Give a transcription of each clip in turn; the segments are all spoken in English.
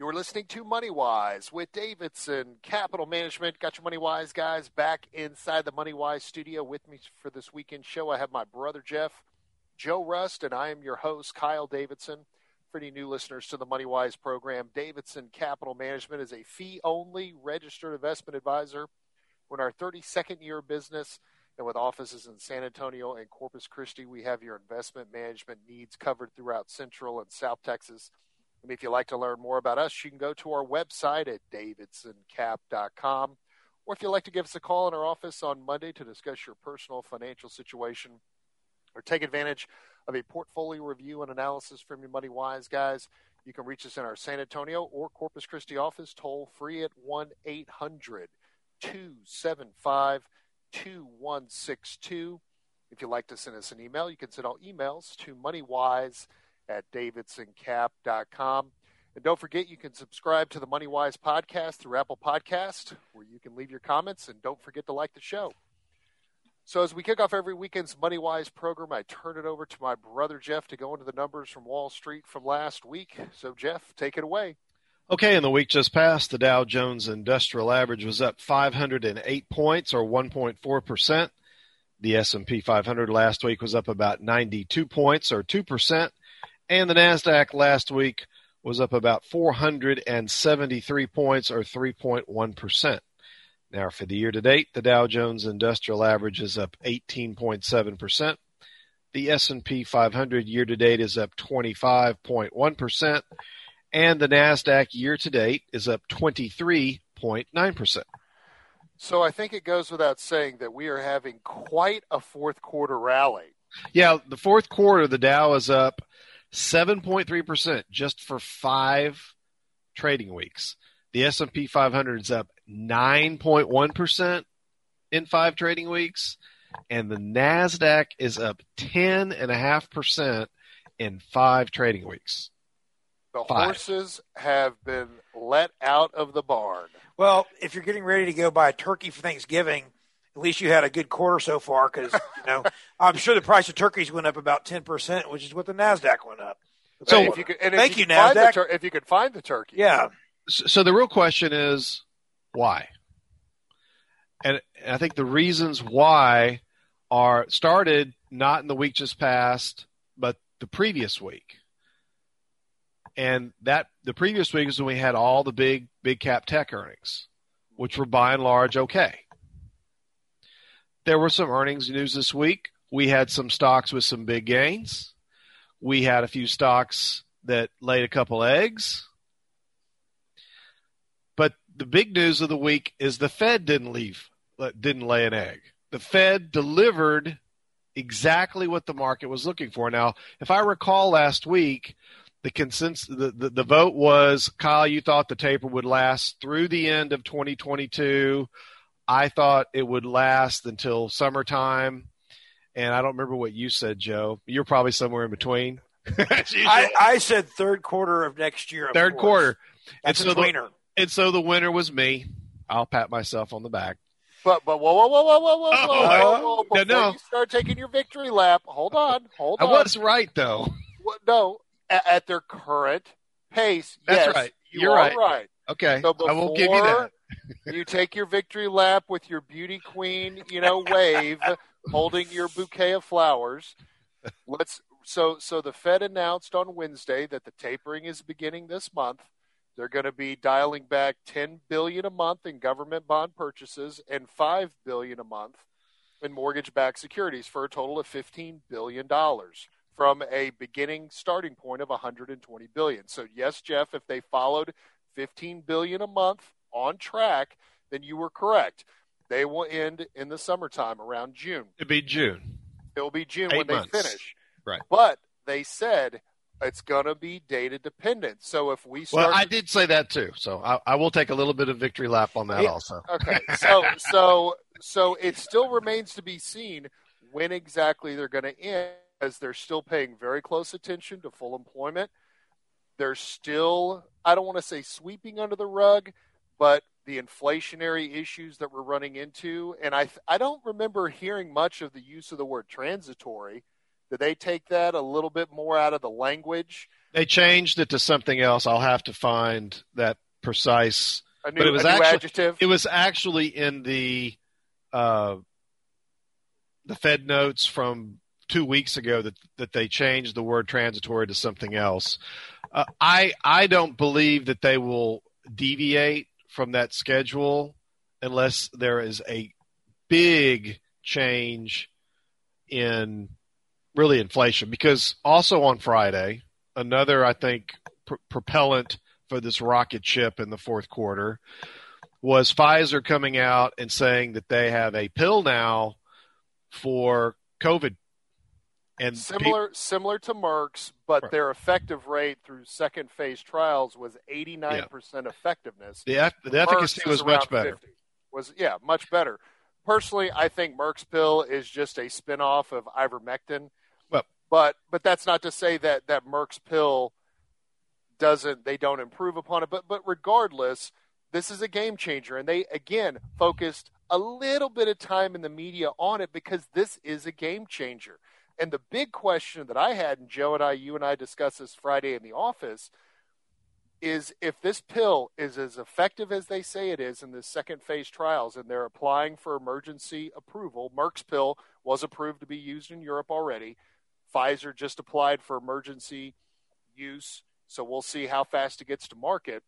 You're listening to Money Wise with Davidson Capital Management. Got your Money Wise guys back inside the Money Wise studio with me for this weekend show. I have my brother Jeff, Joe Rust, and I am your host, Kyle Davidson. For any new listeners to the Money Wise program, Davidson Capital Management is a fee only registered investment advisor. We're in our 32nd year of business, and with offices in San Antonio and Corpus Christi, we have your investment management needs covered throughout Central and South Texas. And if you'd like to learn more about us, you can go to our website at davidsoncap.com. Or if you'd like to give us a call in our office on Monday to discuss your personal financial situation or take advantage of a portfolio review and analysis from your Money Wise guys, you can reach us in our San Antonio or Corpus Christi office toll free at 1 800 275 2162. If you'd like to send us an email, you can send all emails to moneywise at davidsoncap.com. And don't forget, you can subscribe to the MoneyWise podcast through Apple Podcast, where you can leave your comments. And don't forget to like the show. So, as we kick off every weekend's MoneyWise program, I turn it over to my brother Jeff to go into the numbers from Wall Street from last week. So, Jeff, take it away. Okay, in the week just passed, the Dow Jones Industrial Average was up 508 points, or 1.4 percent. The S&P 500 last week was up about 92 points, or 2 percent and the Nasdaq last week was up about 473 points or 3.1%. Now for the year to date, the Dow Jones Industrial Average is up 18.7%. The S&P 500 year to date is up 25.1% and the Nasdaq year to date is up 23.9%. So I think it goes without saying that we are having quite a fourth quarter rally. Yeah, the fourth quarter the Dow is up 7.3% just for 5 trading weeks. The S&P 500 is up 9.1% in 5 trading weeks and the Nasdaq is up 10.5% in 5 trading weeks. The five. horses have been let out of the barn. Well, if you're getting ready to go buy a turkey for Thanksgiving, at least you had a good quarter so far because you know I'm sure the price of turkeys went up about ten percent, which is what the Nasdaq went up. So if you could, thank you, you Nasdaq. Tur- if you could find the turkey, yeah. So, so the real question is why, and, and I think the reasons why are started not in the week just passed, but the previous week. And that the previous week is when we had all the big big cap tech earnings, which were by and large okay there were some earnings news this week. We had some stocks with some big gains. We had a few stocks that laid a couple eggs. But the big news of the week is the Fed didn't leave, uh, didn't lay an egg. The Fed delivered exactly what the market was looking for. Now, if I recall last week, the consensus, the, the, the vote was Kyle, you thought the taper would last through the end of 2022. I thought it would last until summertime, and I don't remember what you said, Joe. You're probably somewhere in between. I, I, said third quarter of next year. Of third course. quarter. That's and so the, and so the winner was me. I'll pat myself on the back. But but whoa whoa whoa whoa whoa whoa whoa! Oh, whoa, Before no, no. you start taking your victory lap, hold on, hold on. I was right though. No, at, at their current pace, that's yes, right. You You're right. right. Okay, so before, I will give you that you take your victory lap with your beauty queen, you know, wave, holding your bouquet of flowers. Let's so so the Fed announced on Wednesday that the tapering is beginning this month. They're going to be dialing back 10 billion a month in government bond purchases and 5 billion a month in mortgage-backed securities for a total of 15 billion dollars from a beginning starting point of 120 billion. So yes, Jeff, if they followed 15 billion a month on track, then you were correct. They will end in the summertime around June. It'll be June. It'll be June Eight when months. they finish. Right. But they said it's going to be data dependent. So if we start, well, I did say that too. So I, I will take a little bit of victory lap on that also. Okay. So so so it still remains to be seen when exactly they're going to end, as they're still paying very close attention to full employment. They're still, I don't want to say sweeping under the rug, but the inflationary issues that we're running into. And I, I don't remember hearing much of the use of the word transitory. Did they take that a little bit more out of the language? They changed it to something else. I'll have to find that precise. New, but it was actually, adjective. It was actually in the uh, the Fed notes from two weeks ago that that they changed the word transitory to something else. Uh, I I don't believe that they will deviate from that schedule unless there is a big change in really inflation because also on Friday another I think pr- propellant for this rocket ship in the fourth quarter was Pfizer coming out and saying that they have a pill now for COVID. And similar pe- similar to Merck's, but Right. their effective rate through second phase trials was 89% effectiveness. the, the efficacy was much better. 50. Was yeah, much better. Personally, I think Merck's pill is just a spin-off of ivermectin. Well- but but that's not to say that that Merck's pill doesn't they don't improve upon it. But but regardless, this is a game changer, and they again focused a little bit of time in the media on it because this is a game changer. And the big question that I had, and Joe and I, you and I discussed this Friday in the office, is if this pill is as effective as they say it is in the second phase trials and they're applying for emergency approval, Merck's pill was approved to be used in Europe already. Pfizer just applied for emergency use, so we'll see how fast it gets to market.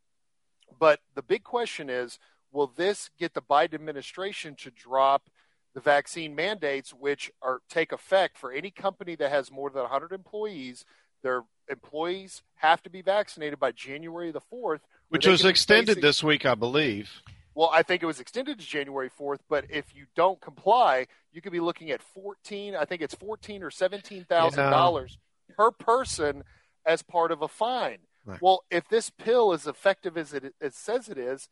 But the big question is will this get the Biden administration to drop the vaccine mandates, which are take effect for any company that has more than 100 employees? Their employees have to be vaccinated by January the 4th. Which was extended this week, I believe. Well, I think it was extended to January 4th, but if you don't comply, you could be looking at 14, I think it's 14 or $17,000 per person as part of a fine. Right. Well, if this pill is effective as it, it says it is,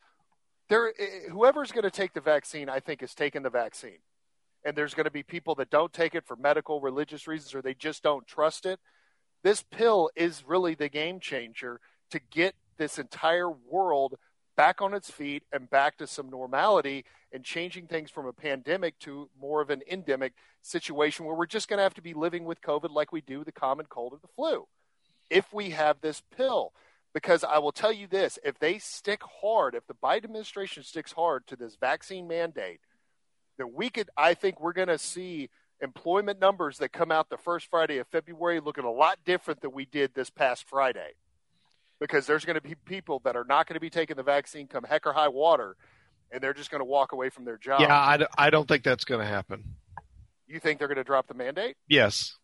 there eh, whoever's going to take the vaccine, I think, is taking the vaccine. And there's going to be people that don't take it for medical, religious reasons, or they just don't trust it. This pill is really the game changer to get this entire world back on its feet and back to some normality and changing things from a pandemic to more of an endemic situation where we're just going to have to be living with COVID like we do the common cold or the flu if we have this pill. Because I will tell you this if they stick hard, if the Biden administration sticks hard to this vaccine mandate, then we could, I think we're going to see employment numbers that come out the first Friday of February looking a lot different than we did this past Friday. Because there's going to be people that are not going to be taking the vaccine come heck or high water, and they're just going to walk away from their job. Yeah, I, I don't think that's going to happen. You think they're going to drop the mandate? Yes.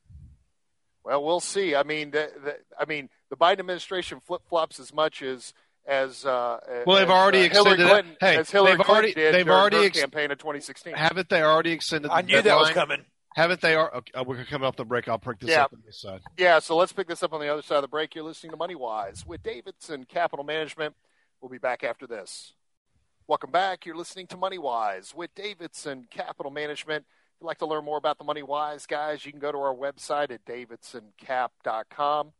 Well, we'll see. I mean, the, the, I mean, the Biden administration flip flops as much as as uh, Well, they've as, already uh, Hillary extended it. Clinton, Hey, as Hillary they've Clinton already- did they've already her ex- campaign in 2016. Haven't they already extended the I knew that was coming. Haven't they? Are, okay, we're coming up the break. I'll prick this Yeah. up on this side. Yeah, so let's pick this up on the other side of the break. You're listening to Money Wise with Davidson Capital Management. We'll be back after this. Welcome back. You're listening to Money Wise with Davidson Capital Management. If you'd like to learn more about the Money Wise guys, you can go to our website at davidsoncap.com.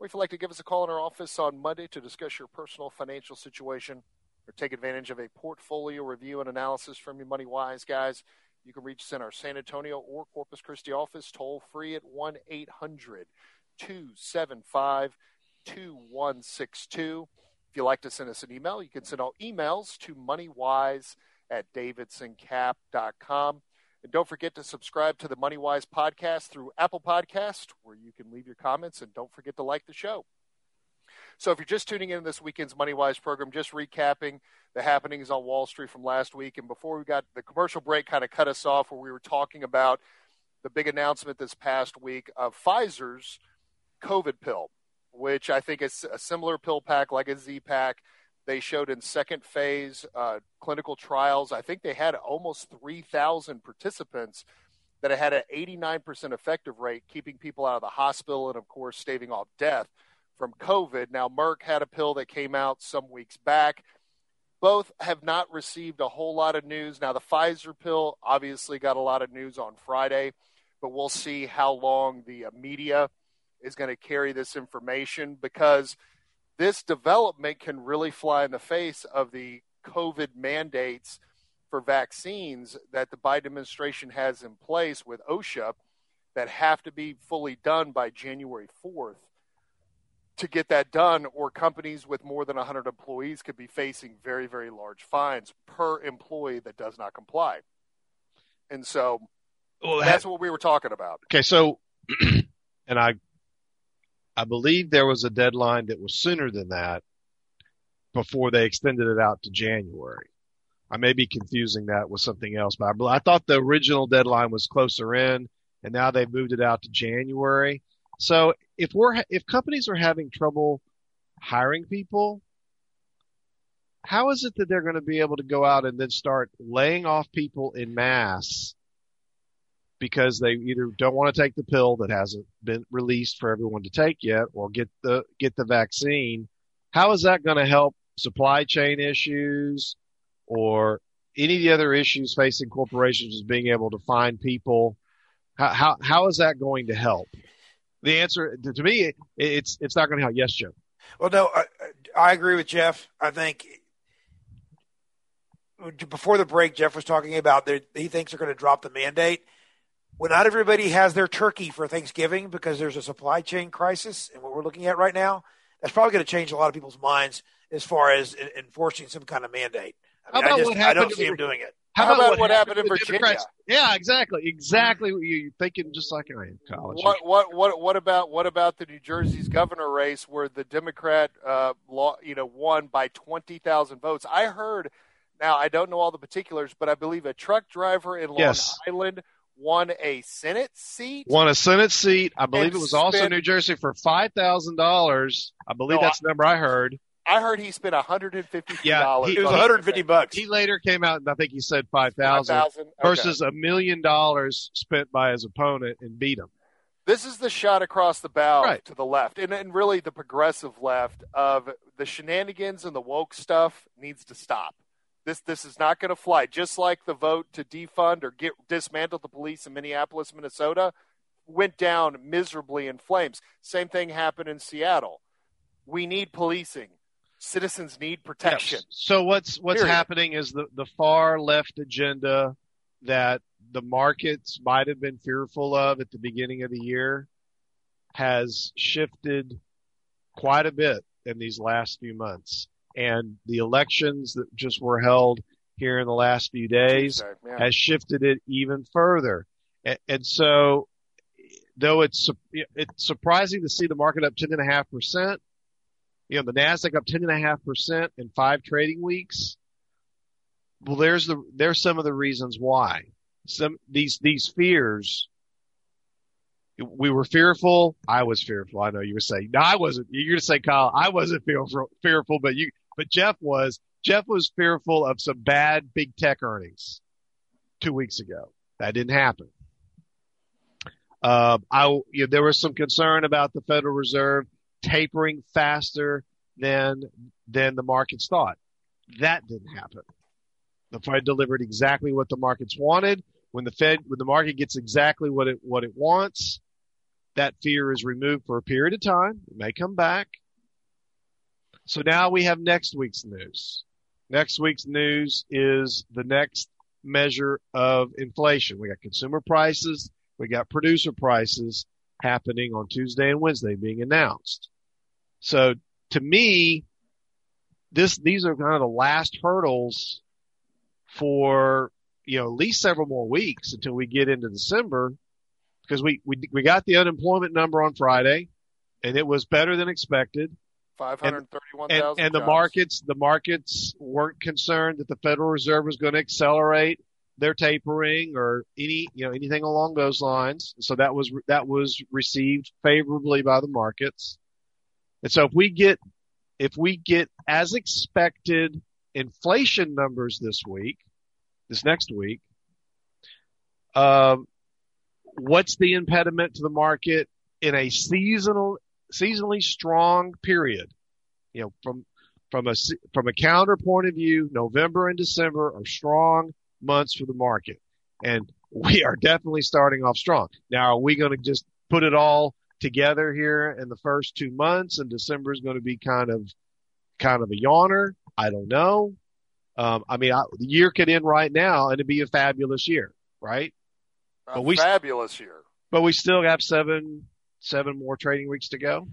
Or if you'd like to give us a call in our office on Monday to discuss your personal financial situation or take advantage of a portfolio review and analysis from your Money Wise guys, you can reach us in our San Antonio or Corpus Christi office toll free at 1 800 275 2162. If you'd like to send us an email, you can send all emails to moneywise at davidsoncap.com. And don't forget to subscribe to the MoneyWise podcast through Apple Podcast, where you can leave your comments. And don't forget to like the show. So if you're just tuning in this weekend's MoneyWise program, just recapping the happenings on Wall Street from last week. And before we got the commercial break, kind of cut us off where we were talking about the big announcement this past week of Pfizer's COVID pill, which I think is a similar pill pack like a Z pack. They showed in second phase uh, clinical trials. I think they had almost 3,000 participants that had an 89% effective rate, keeping people out of the hospital and, of course, staving off death from COVID. Now, Merck had a pill that came out some weeks back. both have not received a whole lot of news. Now, the Pfizer pill obviously got a lot of news on Friday, but we'll see how long the uh, media is going to carry this information because this development can really fly in the face of the COVID mandates for vaccines that the Biden administration has in place with OSHA that have to be fully done by January 4th to get that done, or companies with more than 100 employees could be facing very, very large fines per employee that does not comply. And so well, that's what we were talking about. Okay, so, and I, I believe there was a deadline that was sooner than that before they extended it out to January. I may be confusing that with something else, but I, I thought the original deadline was closer in, and now they've moved it out to January. So if we're if companies are having trouble hiring people, how is it that they're going to be able to go out and then start laying off people in mass because they either don't want to take the pill that hasn't been released for everyone to take yet or get the get the vaccine? How is that going to help supply chain issues or any of the other issues facing corporations is being able to find people? How, how, how is that going to help? the answer to me, it's it's not going to help. Yes, Joe. Well, no, I, I agree with Jeff. I think before the break, Jeff was talking about he thinks they're going to drop the mandate. When not everybody has their turkey for Thanksgiving because there's a supply chain crisis, and what we're looking at right now, that's probably going to change a lot of people's minds as far as enforcing some kind of mandate. I, mean, How about I, just, what happened I don't see the, him doing it. How, How about, about, what happened, happened in Virginia? Democrats? Yeah, exactly, exactly. You're thinking just like I am, college. What what what what about what about the New Jersey's governor race where the Democrat uh, law, you know won by twenty thousand votes? I heard. Now I don't know all the particulars, but I believe a truck driver in Long yes. Island won a Senate seat. Won a Senate seat. I believe it was spent, also New Jersey for five thousand dollars. I believe no, that's the number I heard. I heard he spent 150 yeah, dollars. He, it was 150 bucks. He later came out and I think he said 5,000 okay. versus a million dollars spent by his opponent and beat him. This is the shot across the bow right. to the left, and, and really the progressive left of the shenanigans and the woke stuff needs to stop. This this is not going to fly. Just like the vote to defund or get dismantle the police in Minneapolis, Minnesota, went down miserably in flames. Same thing happened in Seattle. We need policing citizens need protection. Yes. So what's what's Period. happening is the the far left agenda that the markets might have been fearful of at the beginning of the year has shifted quite a bit in these last few months. And the elections that just were held here in the last few days yeah. has shifted it even further. And, and so though it's, it's surprising to see the market up 10.5%, you know, the Nasdaq up ten and a half percent in five trading weeks. Well, there's the there's some of the reasons why. Some these these fears. We were fearful. I was fearful. I know you were saying. No, I wasn't. You're gonna say, Kyle, I wasn't fearful. Fearful, but you, but Jeff was. Jeff was fearful of some bad big tech earnings two weeks ago. That didn't happen. Uh, I, you know, there was some concern about the Federal Reserve tapering faster than than the markets thought. That didn't happen. The Fed delivered exactly what the markets wanted. When the Fed, when the market gets exactly what it what it wants, that fear is removed for a period of time. It may come back. So now we have next week's news. Next week's news is the next measure of inflation. We got consumer prices. We got producer prices happening on Tuesday and Wednesday being announced. So to me, this, these are kind of the last hurdles for, you know, at least several more weeks until we get into December because we, we, we got the unemployment number on Friday and it was better than expected. 531,000. And, and the markets, the markets weren't concerned that the Federal Reserve was going to accelerate their tapering or any, you know, anything along those lines. So that was, that was received favorably by the markets. And so if we get, if we get as expected inflation numbers this week, this next week, um, what's the impediment to the market in a seasonal, seasonally strong period? You know, from from a from a calendar point of view, November and December are strong months for the market, and we are definitely starting off strong. Now, are we going to just put it all together here in the first two months, and December is going to be kind of kind of a yawner? I don't know. Um, I mean, I, the year could end right now, and it'd be a fabulous year, right? A but we, fabulous year. But we still have seven seven more trading weeks to go.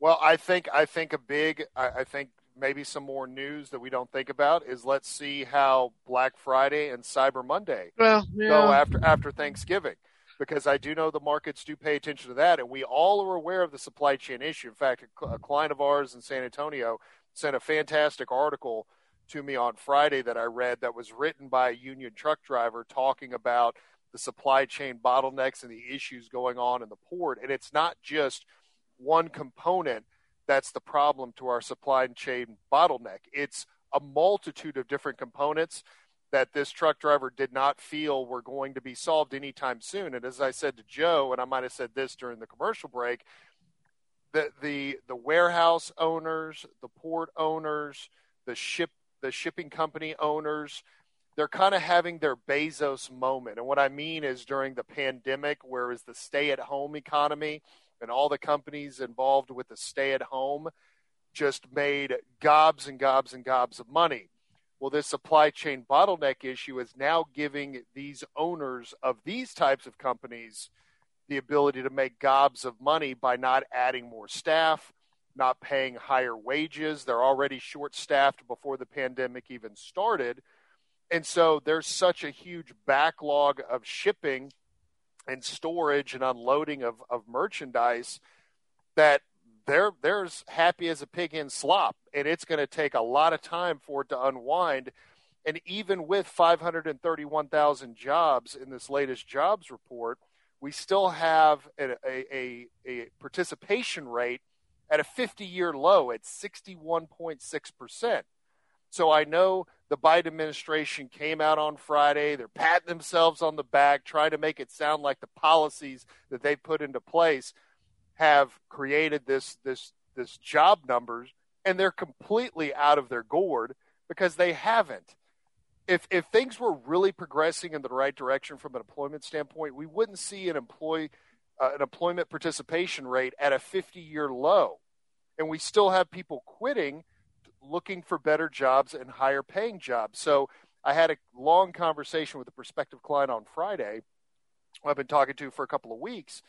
Well, I think I think a big I, I think maybe some more news that we don't think about is let's see how Black Friday and Cyber Monday well, yeah. go after after Thanksgiving. Because I do know the markets do pay attention to that, and we all are aware of the supply chain issue. In fact, a, a client of ours in San Antonio sent a fantastic article to me on Friday that I read that was written by a union truck driver talking about the supply chain bottlenecks and the issues going on in the port. And it's not just one component that's the problem to our supply chain bottleneck. It's a multitude of different components that this truck driver did not feel were going to be solved anytime soon. And as I said to Joe, and I might have said this during the commercial break, the the the warehouse owners, the port owners, the ship the shipping company owners, they're kind of having their Bezos moment. And what I mean is during the pandemic, where is the stay at home economy, and all the companies involved with the stay at home just made gobs and gobs and gobs of money. Well, this supply chain bottleneck issue is now giving these owners of these types of companies the ability to make gobs of money by not adding more staff, not paying higher wages. They're already short staffed before the pandemic even started. And so there's such a huge backlog of shipping and storage and unloading of, of merchandise that they're they're as happy as a pig in slop and it's going to take a lot of time for it to unwind and even with 531,000 jobs in this latest jobs report we still have a, a, a participation rate at a 50 year low at 61.6%. So I know the Biden administration came out on Friday. They're patting themselves on the back, trying to make it sound like the policies that they put into place have created this this this job numbers, and they're completely out of their gourd because they haven't. If if things were really progressing in the right direction from an employment standpoint, we wouldn't see an employee uh, an employment participation rate at a 50 year low, and we still have people quitting looking for better jobs and higher paying jobs. So I had a long conversation with a prospective client on Friday I've been talking to for a couple of weeks.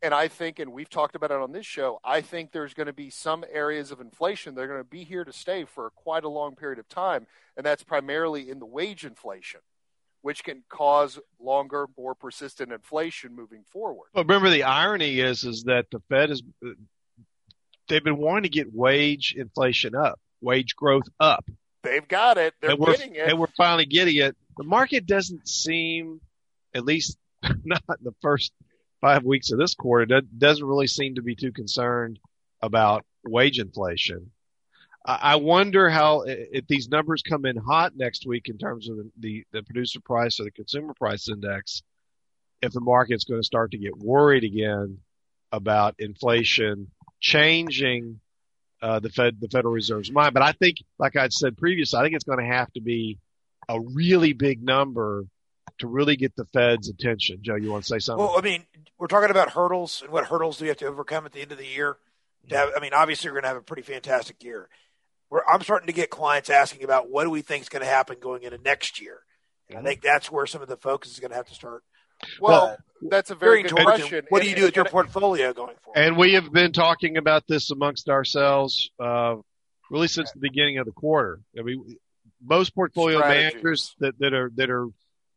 And I think, and we've talked about it on this show, I think there's going to be some areas of inflation that are going to be here to stay for quite a long period of time. And that's primarily in the wage inflation, which can cause longer, more persistent inflation moving forward. But remember, the irony is, is that the Fed is, they've been wanting to get wage inflation up wage growth up. They've got it. They're and getting it. And we're finally getting it. The market doesn't seem, at least not in the first five weeks of this quarter, doesn't really seem to be too concerned about wage inflation. I wonder how, if these numbers come in hot next week in terms of the, the, the producer price or the consumer price index, if the market's going to start to get worried again about inflation changing uh, the Fed, the Federal Reserve's mind. But I think, like I said previously, I think it's going to have to be a really big number to really get the Fed's attention. Joe, you want to say something? Well, I mean, we're talking about hurdles and what hurdles do we have to overcome at the end of the year? To have, I mean, obviously, we're going to have a pretty fantastic year. We're, I'm starting to get clients asking about what do we think is going to happen going into next year, and I mm-hmm. think that's where some of the focus is going to have to start well, that's a very, good question. What do you do with your portfolio going forward? And we have been talking about this amongst ourselves uh, really since the beginning of the quarter. I mean, most portfolio Strategies. managers that, that are that are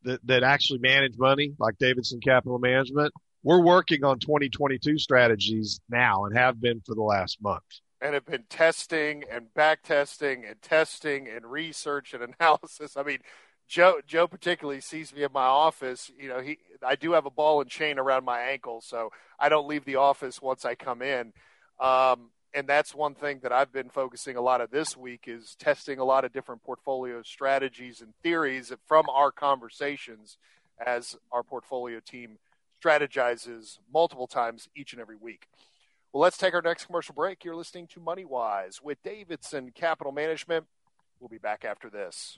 that, that actually manage money, like Davidson Capital Management, we're working on 2022 strategies now and have been for the last month. And have been testing and back testing and testing and research and analysis. I mean, Joe Joe particularly sees me in my office. You know, he I do have a ball and chain around my ankle, so I don't leave the office once I come in. Um, and that's one thing that I've been focusing a lot of this week is testing a lot of different portfolio strategies and theories from our conversations as our portfolio team strategizes multiple times each and every week. Well, let's take our next commercial break. You're listening to Money Wise with Davidson Capital Management. We'll be back after this.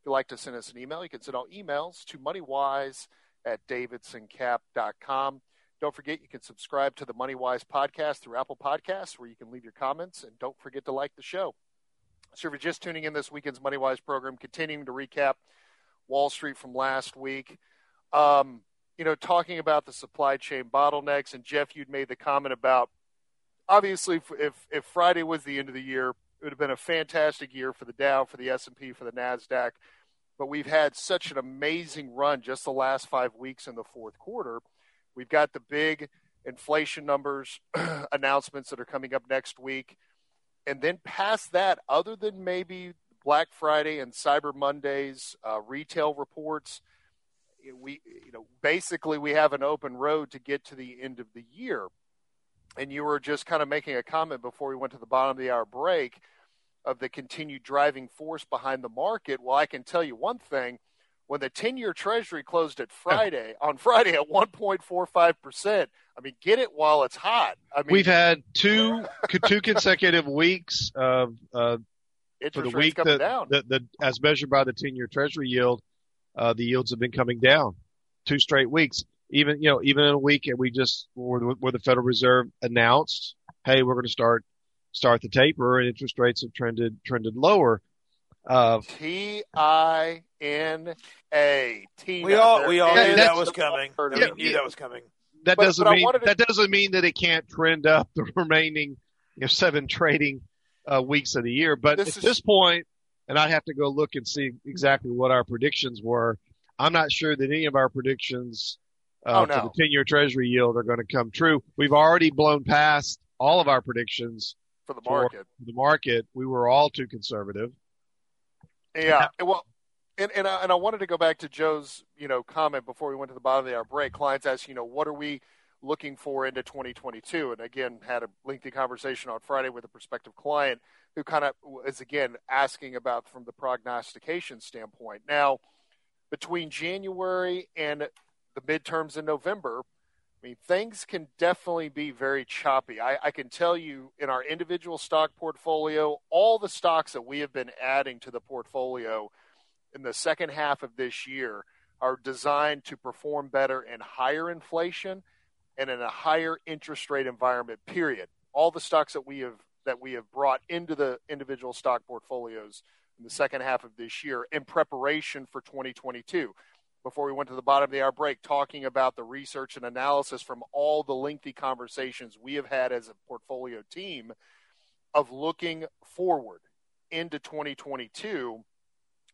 If you'd like to send us an email, you can send out emails to moneywise at davidsoncap.com. Don't forget you can subscribe to the MoneyWise podcast through Apple Podcasts where you can leave your comments. And don't forget to like the show. So if you're just tuning in this weekend's MoneyWise program, continuing to recap Wall Street from last week, um, you know, talking about the supply chain bottlenecks. And Jeff, you'd made the comment about obviously if, if Friday was the end of the year, it would have been a fantastic year for the Dow, for the S&P, for the Nasdaq. But we've had such an amazing run just the last five weeks in the fourth quarter. We've got the big inflation numbers announcements that are coming up next week. And then past that, other than maybe Black Friday and Cyber Mondays uh, retail reports, we you know basically we have an open road to get to the end of the year and you were just kind of making a comment before we went to the bottom of the hour break of the continued driving force behind the market. Well, I can tell you one thing. When the 10 year treasury closed at Friday, on Friday at 1.45%, I mean, get it while it's hot. I mean, we've had two, two consecutive weeks of, uh, for the week that, the, the, as measured by the 10 year treasury yield, uh, the yields have been coming down two straight weeks even you know even in a week and we just where, where the Federal Reserve announced, hey, we're going to start start the taper and interest rates have trended trended lower. Uh, T I N A. We all we all knew that was coming. Yeah, we knew that was coming. That but, doesn't but mean to... that doesn't mean that it can't trend up the remaining you know, seven trading uh, weeks of the year. But this at is... this point, and I'd have to go look and see exactly what our predictions were. I'm not sure that any of our predictions uh, oh, no. for the 10 year treasury yield are going to come true. We've already blown past all of our predictions for the market. For the market, we were all too conservative. Yeah. Well, and, and I, and I wanted to go back to Joe's, you know, comment before we went to the bottom of the hour break. Clients asked, you know, what are we looking for into 2022? And again, had a lengthy conversation on Friday with a prospective client who kind of is again asking about from the prognostication standpoint. Now, between January and the midterms in November, I mean, things can definitely be very choppy. I, I, can tell you in our individual stock portfolio, all the stocks that we have been adding to the portfolio in the second half of this year are designed to perform better in higher inflation and in a higher interest rate environment, period. All the stocks that we have that we have brought into the individual stock portfolios in the second half of this year in preparation for 2022 before we went to the bottom of the hour break, talking about the research and analysis from all the lengthy conversations we have had as a portfolio team of looking forward into 2022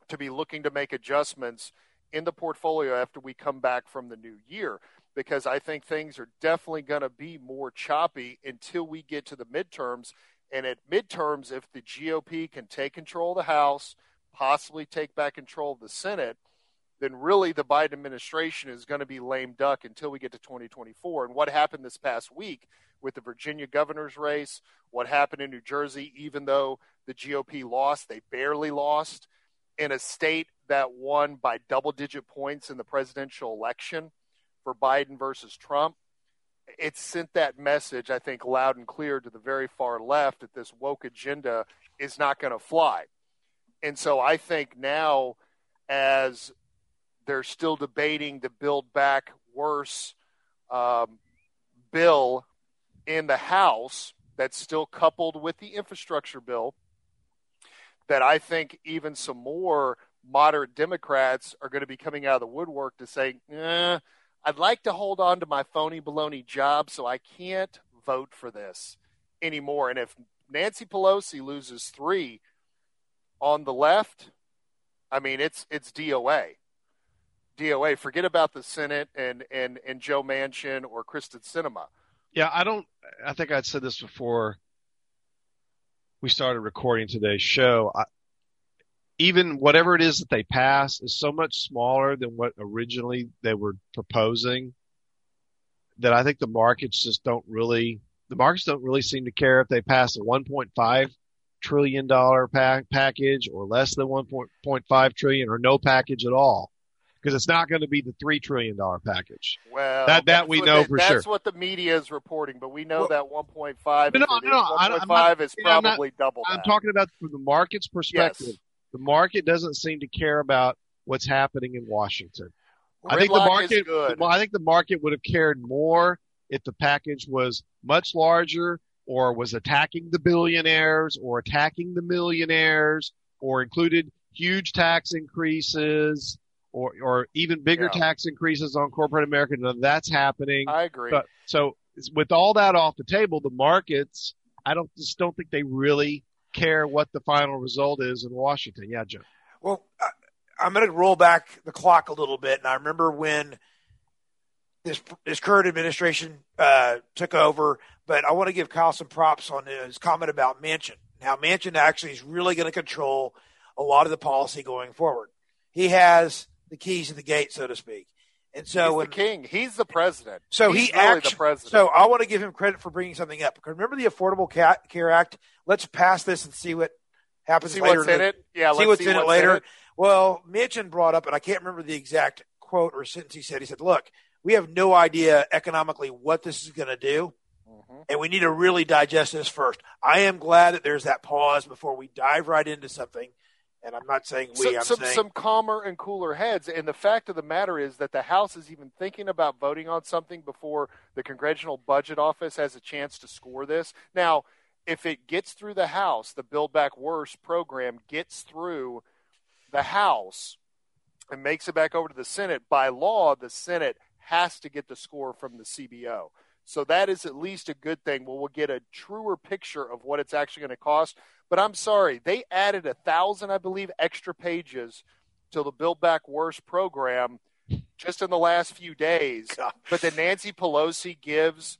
to be looking to make adjustments in the portfolio after we come back from the new year because I think things are definitely going to be more choppy until we get to the midterms. And at midterms, if the GOP can take control of the House, possibly take back control of the Senate, then really the Biden administration is going to be lame duck until we get to 2024. And what happened this past week with the Virginia governor's race, what happened in New Jersey, even though the GOP lost, they barely lost in a state that won by double digit points in the presidential election for Biden versus Trump. It sent that message, I think, loud and clear to the very far left that this woke agenda is not going to fly. And so I think now, as they're still debating the Build Back Worse um, bill in the House that's still coupled with the infrastructure bill. That I think even some more moderate Democrats are going to be coming out of the woodwork to say, eh, I'd like to hold on to my phony baloney job, so I can't vote for this anymore. And if Nancy Pelosi loses three on the left, I mean it's it's DOA. DOA. Forget about the Senate and and and Joe Manchin or Kyrsten Sinema. Yeah, I don't. I think I'd said this before. we started recording today's show, I, even whatever it is that they pass is so much smaller than what originally they were proposing that I think the markets just don't really, the markets don't really seem to care if they pass a 1.5 trillion dollar pack, package or less than 1.5 trillion or no package at all. Because it's not going to be the three trillion dollar package. Well, that that we know they, for that's sure. That's what the media is reporting, but we know Well, that 1.5 no, no, no, I- is I'm not- probably double I'm that. talking about from the market's perspective. Yes. The market doesn't seem to care about what's happening in Washington. I think the market. I think the market would have cared more if the package was much larger, or was attacking the billionaires, or attacking the millionaires, or included huge tax increases, or or even bigger Yeah. tax increases on corporate America. None of that's happening. I agree. So, so with all that off the table, the markets, I don't just don't think they really care what the final result is in Washington. Yeah, Joe. Well, I, I'm going to roll back the clock a little bit, and I remember when this this current administration uh, took over. But I want to give Kyle some props on his comment about Manchin. Now, Manchin actually is really going to control a lot of the policy going forward. He has the keys of the gate, so to speak. And so He's when the king. He's the president. so He's he really actu- the president. So I want to give him credit for bringing something up. Because remember the Affordable Care Act? Let's pass this and see what happens see later. what's in it. Yeah, see what's see in it what's later. it. Well, Manchin brought up, and I can't remember the exact quote or sentence he said. He said, "Look, we have no idea economically what this is going to do, Mhm. and we need to really digest this first. I am glad that there's that pause before we dive right into something. And I'm not saying we. some, I'm some, saying some calmer and cooler heads. And the fact of the matter is that the House is even thinking about voting on something before the Congressional Budget Office has a chance to score this. Now, if it gets through the House, the Build Back Worse program gets through the House and makes it back over to the Senate, by law, the Senate has to get the score from the CBO. So that is at least a good thing. Well, we'll get a truer picture of what it's actually going to cost. But I'm sorry, they added a thousand, I believe, extra pages to the Build Back Worse program just in the last few days. God. But then Nancy Pelosi gives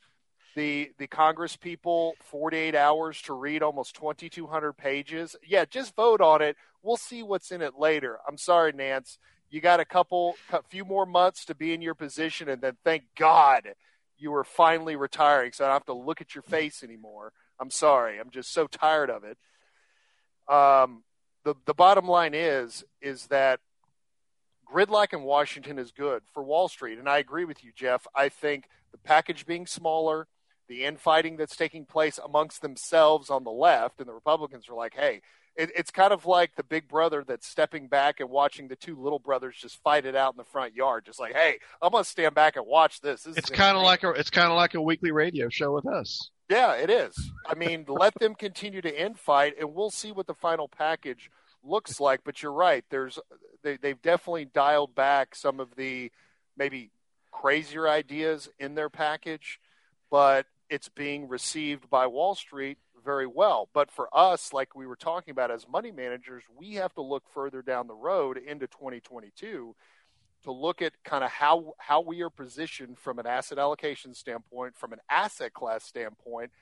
the the Congress people 48 hours to read almost 2,200 pages. Yeah, just vote on it. We'll see what's in it later. I'm sorry, Nance. You got a couple, a few more months to be in your position, and then thank God you were finally retiring, so I don't have to look at your face anymore. I'm sorry. I'm just so tired of it. Um, the the bottom line is is that gridlock in Washington is good for Wall Street, and I agree with you, Jeff. I think the package being smaller, the infighting that's taking place amongst themselves on the left, and the Republicans are like, hey. It, it's kind of like the big brother that's stepping back and watching the two little brothers just fight it out in the front yard. Just like, hey, I'm gonna stand back and watch this. this It's kind of like a it's kind of like a weekly radio show with us. Yeah, it is. I mean, let them continue to infight, and we'll see what the final package looks like. But you're right. There's they, they've definitely dialed back some of the maybe crazier ideas in their package, but it's being received by Wall Street very well. But for us, like we were talking about as money managers, we have to look further down the road into 2022 to look at kind of how how we are positioned from an asset allocation standpoint, from an asset class standpoint,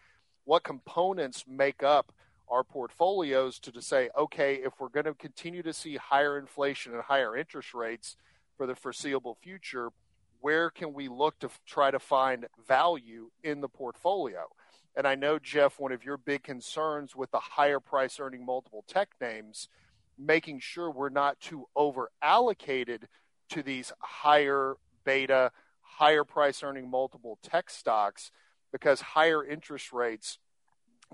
what components make up our portfolios to, to say, okay, if we're going to continue to see higher inflation and higher interest rates for the foreseeable future, where can we look to try to find value in the portfolio? And I know, Jeff, one of your big concerns with the higher price earning multiple tech names, making sure we're not too over allocated to these higher beta, higher price earning multiple tech stocks because higher interest rates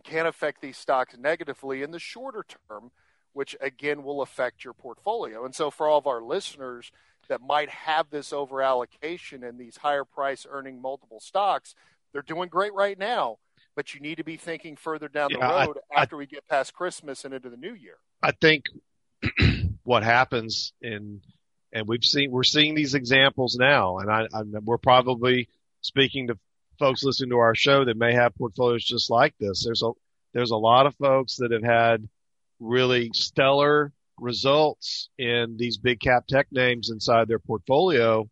can affect these stocks negatively in the shorter term, which again will affect your portfolio. And so, for all of our listeners that might have this over allocation in these higher price earning multiple stocks, they're doing great right now. But you need to be thinking further down the Yeah, I- road I- after we get past Christmas and into the new year. I think what happens in, and we've seen, we're seeing these examples now, and I, I, we're probably speaking to folks listening to our show that may have portfolios just like this. There's a, there's a lot of folks that have had really stellar results in these big cap tech names inside their portfolio.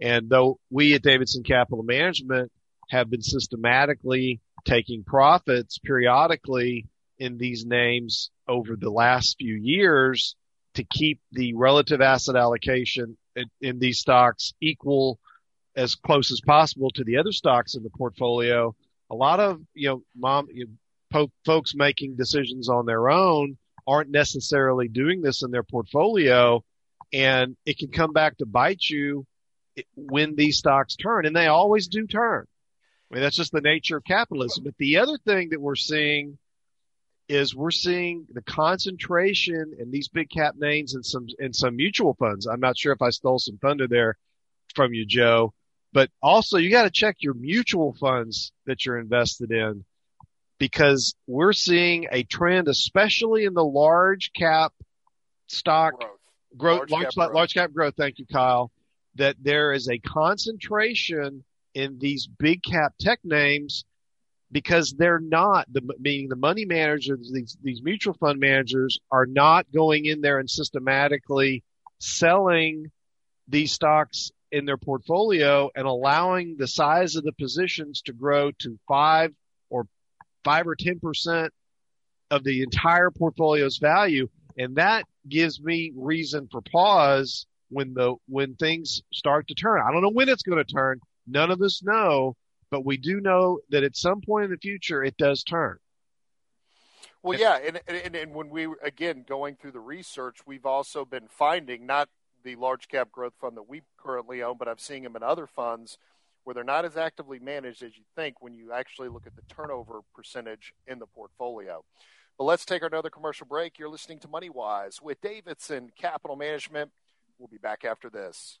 And though we at Davidson Capital Management have been systematically taking profits periodically in these names over the last few years to keep the relative asset allocation in, in these stocks equal as close as possible to the other stocks in the portfolio. A lot of, you know, mom, you know, po- folks making decisions on their own aren't necessarily doing this in their portfolio and it can come back to bite you when these stocks turn and they always do turn. I mean, that's just the nature of capitalism. But the other thing that we're seeing is we're seeing the concentration in these big cap names and some in some mutual funds. I'm not sure if I stole some thunder there from you, Joe, but also you got to check your mutual funds that you're invested in because we're seeing a trend, especially in the large cap stock growth, growth large, large, cap large cap growth. Thank you, Kyle. That there is a concentration in these big cap tech names because they're not the meaning the money managers these these mutual fund managers are not going in there and systematically selling these stocks in their portfolio and allowing the size of the positions to grow to 5 or 5 or 10% of the entire portfolio's value and that gives me reason for pause when the when things start to turn. I don't know when it's going to turn. None of us know, but we do know that at some point in the future it does turn. Well, yeah, and, and and when we again going through the research, we've also been finding not the large cap growth fund that we currently own, but I'm seeing them in other funds where they're not as actively managed as you think when you actually look at the turnover percentage in the portfolio. But let's take another commercial break. You're listening to Money Wise with Davidson Capital Management. We'll be back after this.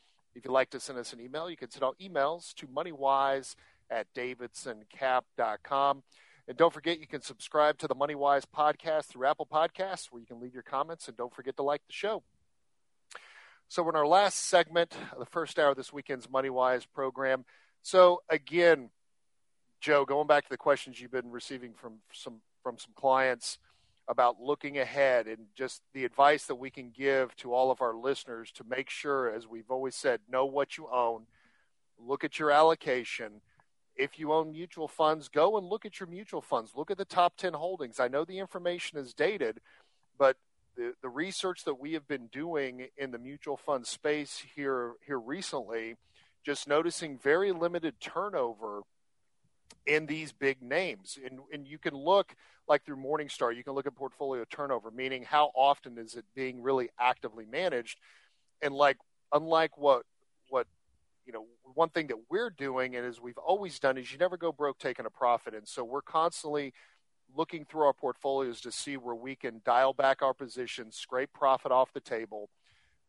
If you'd like to send us an email, you can send out emails to moneywise at davidsoncap.com. And don't forget, you can subscribe to the MoneyWise podcast through Apple Podcasts, where you can leave your comments. And don't forget to like the show. So, in our last segment, the first hour of this weekend's MoneyWise program. So, again, Joe, going back to the questions you've been receiving from some from some clients, about looking ahead and just the advice that we can give to all of our listeners to make sure, as we've always said, know what you own, look at your allocation. If you own mutual funds, go and look at your mutual funds. Look at the top 10 holdings. I know the information is dated, but the, the research that we have been doing in the mutual fund space here here recently, just noticing very limited turnover in these big names. And, and you can look like through Morningstar, you can look at portfolio turnover, meaning how often is it being really actively managed. And like, unlike what, what, you know, one thing that we're doing and as we've always done is you never go broke taking a profit. And so we're constantly looking through our portfolios to see where we can dial back our positions, scrape profit off the table,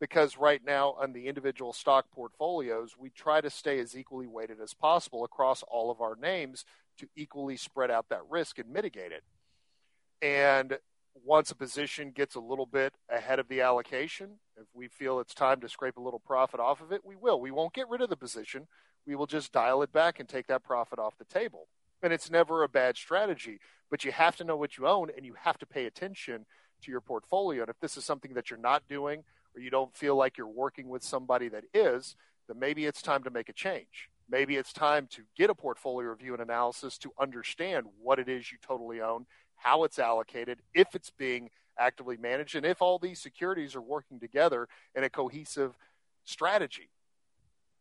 because right now on the individual stock portfolios, we try to stay as equally weighted as possible across all of our names to equally spread out that risk and mitigate it. And once a position gets a little bit ahead of the allocation, if we feel it's time to scrape a little profit off of it, we will. We won't get rid of the position. We will just dial it back and take that profit off the table. And it's never a bad strategy, but you have to know what you own and you have to pay attention to your portfolio. And if this is something that you're not doing, or you don't feel like you're working with somebody that is, then maybe it's time to make a change. Maybe it's time to get a portfolio review and analysis to understand what it is you totally own, how it's allocated, if it's being actively managed, and if all these securities are working together in a cohesive strategy.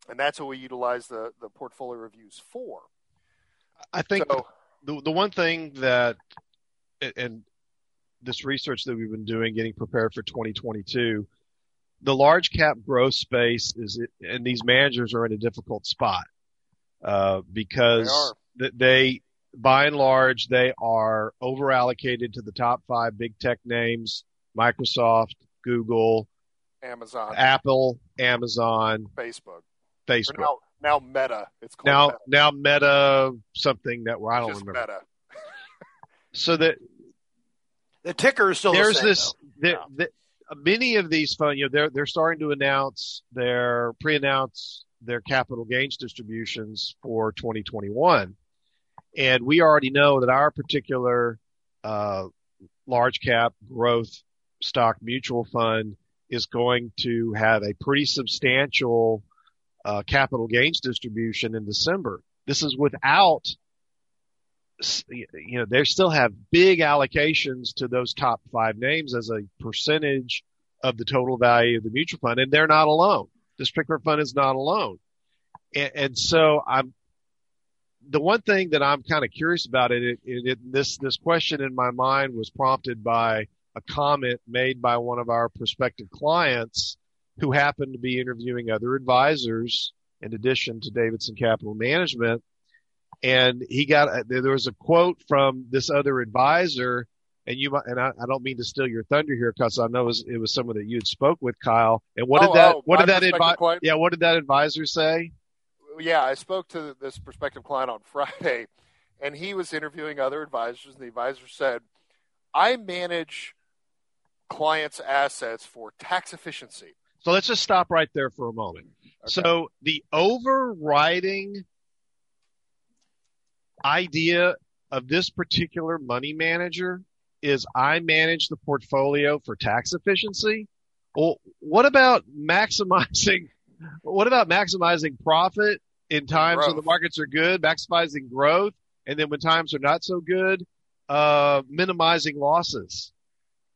And that's what we utilize the, the portfolio reviews for. I think so, the, the one thing that, and this research that we've been doing, getting prepared for 2022, the large cap growth space is, and these managers are in a difficult spot uh, because they, they, by and large, they are over allocated to the top five big tech names: Microsoft, Google, Amazon, Apple, Amazon, Facebook, Facebook. Now, now, Meta. It's called now Meta. now Meta something that I don't Just remember. Meta. so that the ticker is still there's the same, this though. the, the, many of these funds, you know, they're they're starting to announce their pre-announce their capital gains distributions for 2021, and we already know that our particular uh, large cap growth stock mutual fund is going to have a pretty substantial uh, capital gains distribution in December. This is without, you know, they still have big allocations to those top five names as a percentage of the total value of the mutual fund, and they're not alone. This particular fund is not alone. And, and so I'm, the one thing that I'm kind of curious about it, it, it, this, this question in my mind was prompted by a comment made by one of our prospective clients who happened to be interviewing other advisors in addition to Davidson Capital Management. And he got, uh, there was a quote from this other advisor and you and I, I don't mean to steal your thunder here because I know it was, it was someone that you had spoke with Kyle. And what oh, did that, oh, what did that advisor, yeah, what did that advisor say? Yeah, I spoke to this prospective client on Friday and he was interviewing other advisors and the advisor said, I manage clients' assets for tax efficiency. So let's just stop right there for a moment. Okay. So the overriding idea of this particular money manager is I manage the portfolio for tax efficiency. Well, what about maximizing, what about maximizing profit in times when the markets are good, maximizing growth, and then when times are not so good, uh, minimizing losses?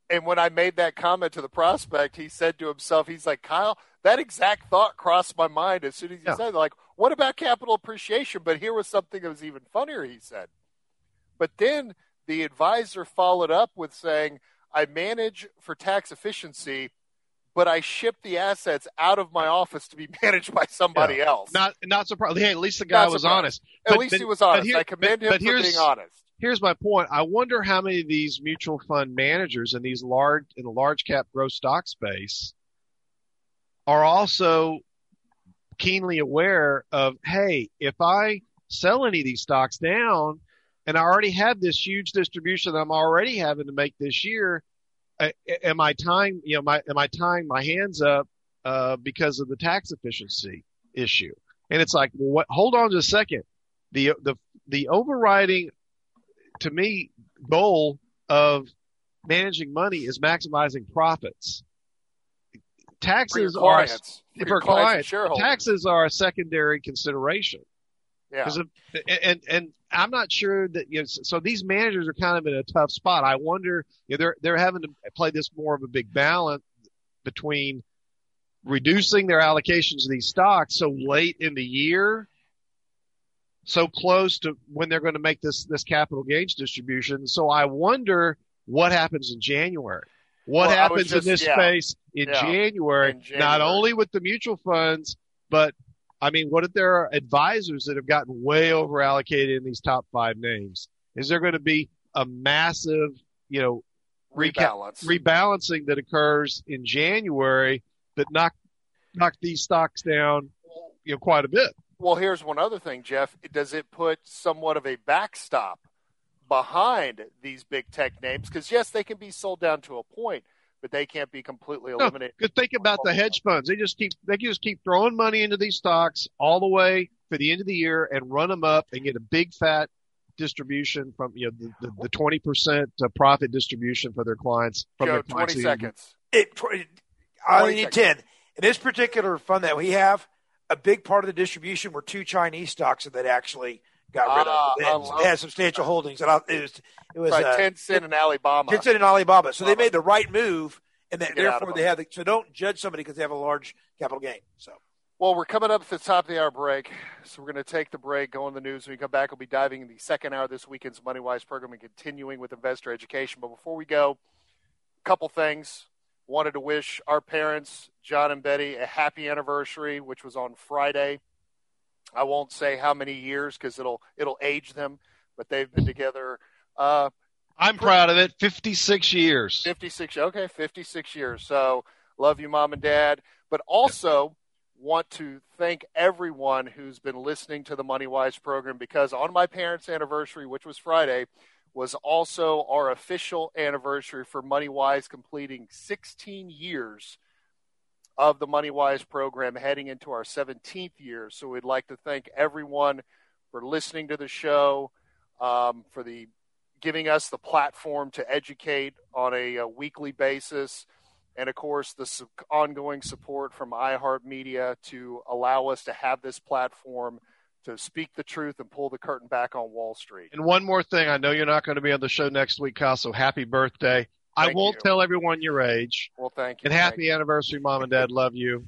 and when I made that comment to the prospect, he said to himself, he's like, Kyle, that exact thought crossed my mind as soon as he yeah. said, like, what about capital appreciation? But here was something that was even funnier, he said. But then the advisor followed up with saying, I manage for tax efficiency, but I ship the assets out of my office to be managed by somebody yeah. else. Not not surprised. Hey, at least the guy not was surprised. honest. At but, least but, he was honest. Here, I commend but, him for being honest here's my point. I wonder how many of these mutual fund managers in these large in the large cap growth stock space are also keenly aware of, hey, if I sell any of these stocks down and I already have this huge distribution that I'm already having to make this year, am I tying, you know, my, am I tying my hands up, uh, because of the tax efficiency issue? And it's like, well, what, hold on just a second. The, the, the overriding to me, goal of managing money is maximizing profits. Taxes are for, clients. clients taxes are a secondary consideration. Yeah. Of, and and I'm not sure that you know, so these managers are kind of in a tough spot. I wonder you know, they're they're having to play this more of a big balance between reducing their allocations to these stocks so late in the year so close to when they're going to make this this capital gains distribution. So I wonder what happens in January. What well, happens just, in this yeah. space in, yeah. January, in January, not only with the mutual funds, but I mean, what if there are advisors that have gotten way over allocated in these top five names? Is there going to be a massive, you know, rebalance rebalancing that occurs in January that knock knock these stocks down, you know, quite a bit? Well, here's one other thing, Jeff. Does it put somewhat of a backstop behind these big tech names? Because yes, they can be sold down to a point, but they can't be completely eliminated. Because no, think about the hedge funds; they just keep they just keep throwing money into these stocks all the way for the end of the year and run them up and get a big fat distribution from you know the the twenty percent uh, profit distribution for their clients from Joe, their clients. Twenty seconds. It, I only need ten. In this particular fund that we have, a big part of the distribution were two Chinese stocks that actually got rid of. Ah, they had, substantial holdings, and it was it was right, uh, Tencent and Alibaba. Tencent and Alibaba. So they made the right move, and that, therefore they have. The, so don't judge somebody because they have a large capital gain. So. Well, we're coming up at the top of the hour break, so we're going to take the break, go on the news. When we come back, we'll be diving in the second hour of this weekend's Money Wise program and continuing with investor education. But before we go, a couple things wanted to wish our parents, John and Betty, a happy anniversary, which was on Friday. I won't say how many years because it'll it'll age them, but they've been together. Uh, I'm proud of it. 56 years. 56. Okay, 56 years. So love you, mom and dad. But also want to thank everyone who's been listening to the Money Wise program because on my parents' anniversary, which was Friday, was also our official anniversary for Money Wise completing 16 years of the MoneyWise program, heading into our 17th year. So we'd like to thank everyone for listening to the show, um, for the giving us the platform to educate on a, a weekly basis, and of course the su- ongoing support from iHeartMedia to allow us to have this platform to speak the truth and pull the curtain back on Wall Street. And one more thing, I know you're not going to be on the show next week, Kyle. So happy birthday! I won't you. tell everyone your age. Well, thank you. And Thank happy anniversary, mom and dad. Love you.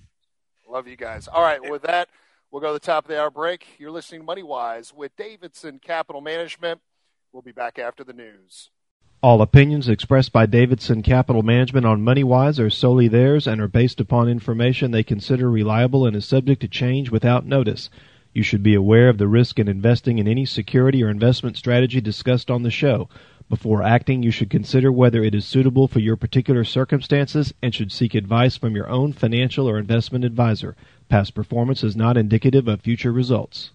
Love you guys. All right, with that, we'll go to the top of the hour break. You're listening to Money Wise with Davidson Capital Management. We'll be back after the news. All opinions expressed by Davidson Capital Management on MoneyWise are solely theirs and are based upon information they consider reliable and is subject to change without notice. You should be aware of the risk in investing in any security or investment strategy discussed on the show. Before acting, you should consider whether it is suitable for your particular circumstances and should seek advice from your own financial or investment advisor. Past performance is not indicative of future results.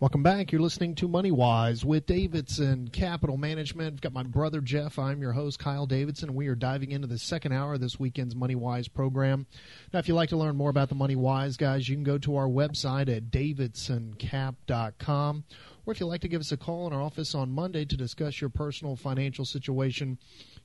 Welcome back. You're listening to Money Wise with Davidson Capital Management. I've got my brother Jeff. I'm your host, Kyle Davidson, and we are diving into the second hour of this weekend's Money Wise program. Now, if you'd like to learn more about the Money Wise guys, you can go to our website at davidsoncap.com. Or if you'd like to give us a call in our office on Monday to discuss your personal financial situation,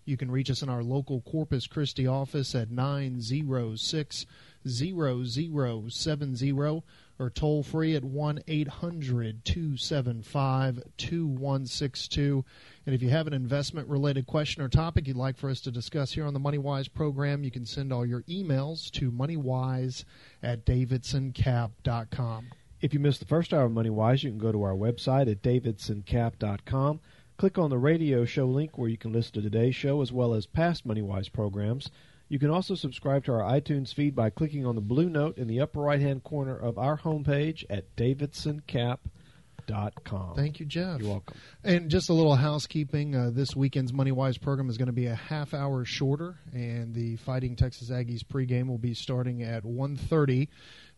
you can reach us in our local Corpus Christi office at 906 0070 or toll free at 1 800 275 2162. And if you have an investment related question or topic you'd like for us to discuss here on the MoneyWise program, you can send all your emails to moneywise at davidsoncap.com. If you missed the first hour of Money Wise, you can go to our website at davidsoncap.com. Click on the radio show link where you can listen to today's show as well as past Money Wise programs. You can also subscribe to our iTunes feed by clicking on the blue note in the upper right hand corner of our homepage at davidsoncap.com. Thank you, Jeff. You're welcome. And just a little housekeeping. Uh, this weekend's Money Wise program is going to be a half hour shorter, and the Fighting Texas Aggies pregame will be starting at 1.30